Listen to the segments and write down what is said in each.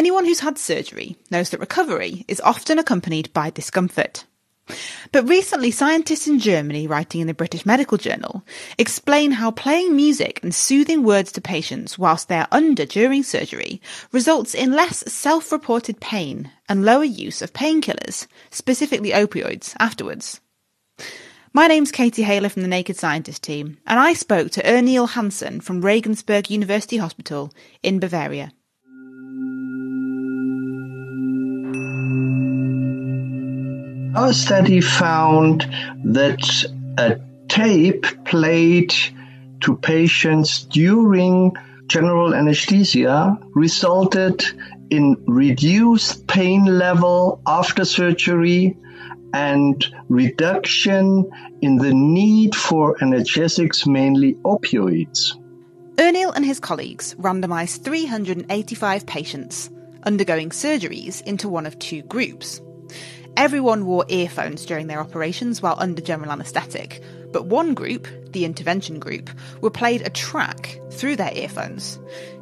Anyone who's had surgery knows that recovery is often accompanied by discomfort. But recently, scientists in Germany writing in the British Medical Journal explain how playing music and soothing words to patients whilst they are under during surgery results in less self-reported pain and lower use of painkillers, specifically opioids, afterwards. My name's Katie Haylor from the Naked Scientist team, and I spoke to Ernil Hansen from Regensburg University Hospital in Bavaria. Our study found that a tape played to patients during general anesthesia resulted in reduced pain level after surgery and reduction in the need for analgesics, mainly opioids. Ernil and his colleagues randomized 385 patients undergoing surgeries into one of two groups. Everyone wore earphones during their operations while under general anaesthetic, but one group, the intervention group, were played a track through their earphones,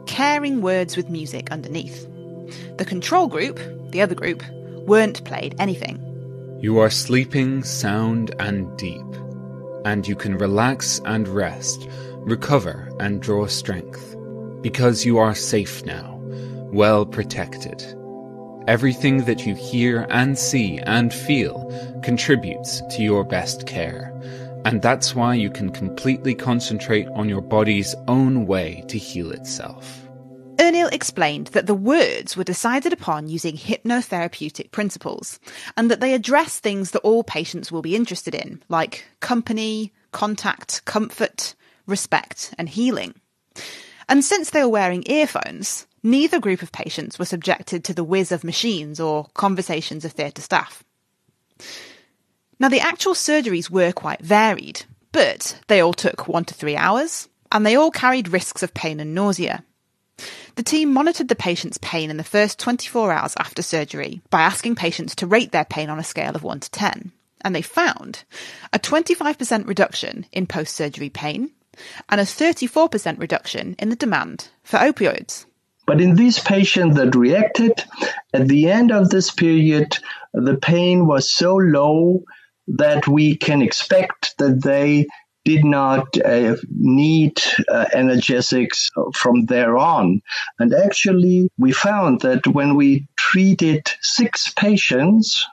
caring words with music underneath. The control group, the other group, weren't played anything. You are sleeping sound and deep, and you can relax and rest, recover and draw strength, because you are safe now, well protected. Everything that you hear and see and feel contributes to your best care. And that's why you can completely concentrate on your body's own way to heal itself. Ernil explained that the words were decided upon using hypnotherapeutic principles, and that they address things that all patients will be interested in, like company, contact, comfort, respect, and healing. And since they were wearing earphones, neither group of patients were subjected to the whiz of machines or conversations of theatre staff. Now, the actual surgeries were quite varied, but they all took one to three hours, and they all carried risks of pain and nausea. The team monitored the patient's pain in the first 24 hours after surgery by asking patients to rate their pain on a scale of 1 to 10, and they found a 25% reduction in post surgery pain and a 34% reduction in the demand for opioids. But in these patients that reacted, at the end of this period, the pain was so low that we can expect that they did not uh, need uh, analgesics from there on. And actually, we found that when we treated six patients,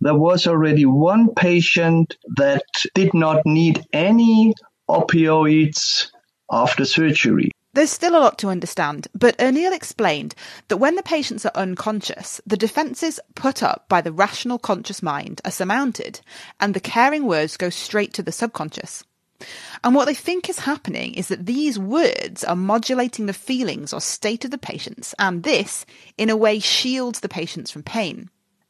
there was already one patient that did not need any opioids after surgery. There's still a lot to understand, but Ernil explained that when the patients are unconscious, the defences put up by the rational conscious mind are surmounted, and the caring words go straight to the subconscious. And what they think is happening is that these words are modulating the feelings or state of the patients, and this, in a way, shields the patients from pain.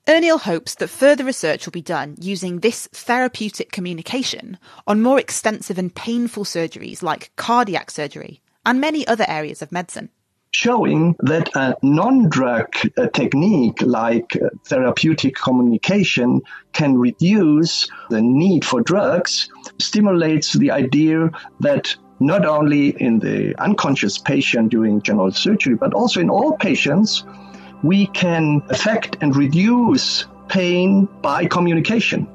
Ernil hopes that further research will be done using this therapeutic communication on more extensive and painful surgeries like cardiac surgery, and many other areas of medicine. Showing that a non drug uh, technique like uh, therapeutic communication can reduce the need for drugs stimulates the idea that not only in the unconscious patient during general surgery, but also in all patients, we can affect and reduce pain by communication.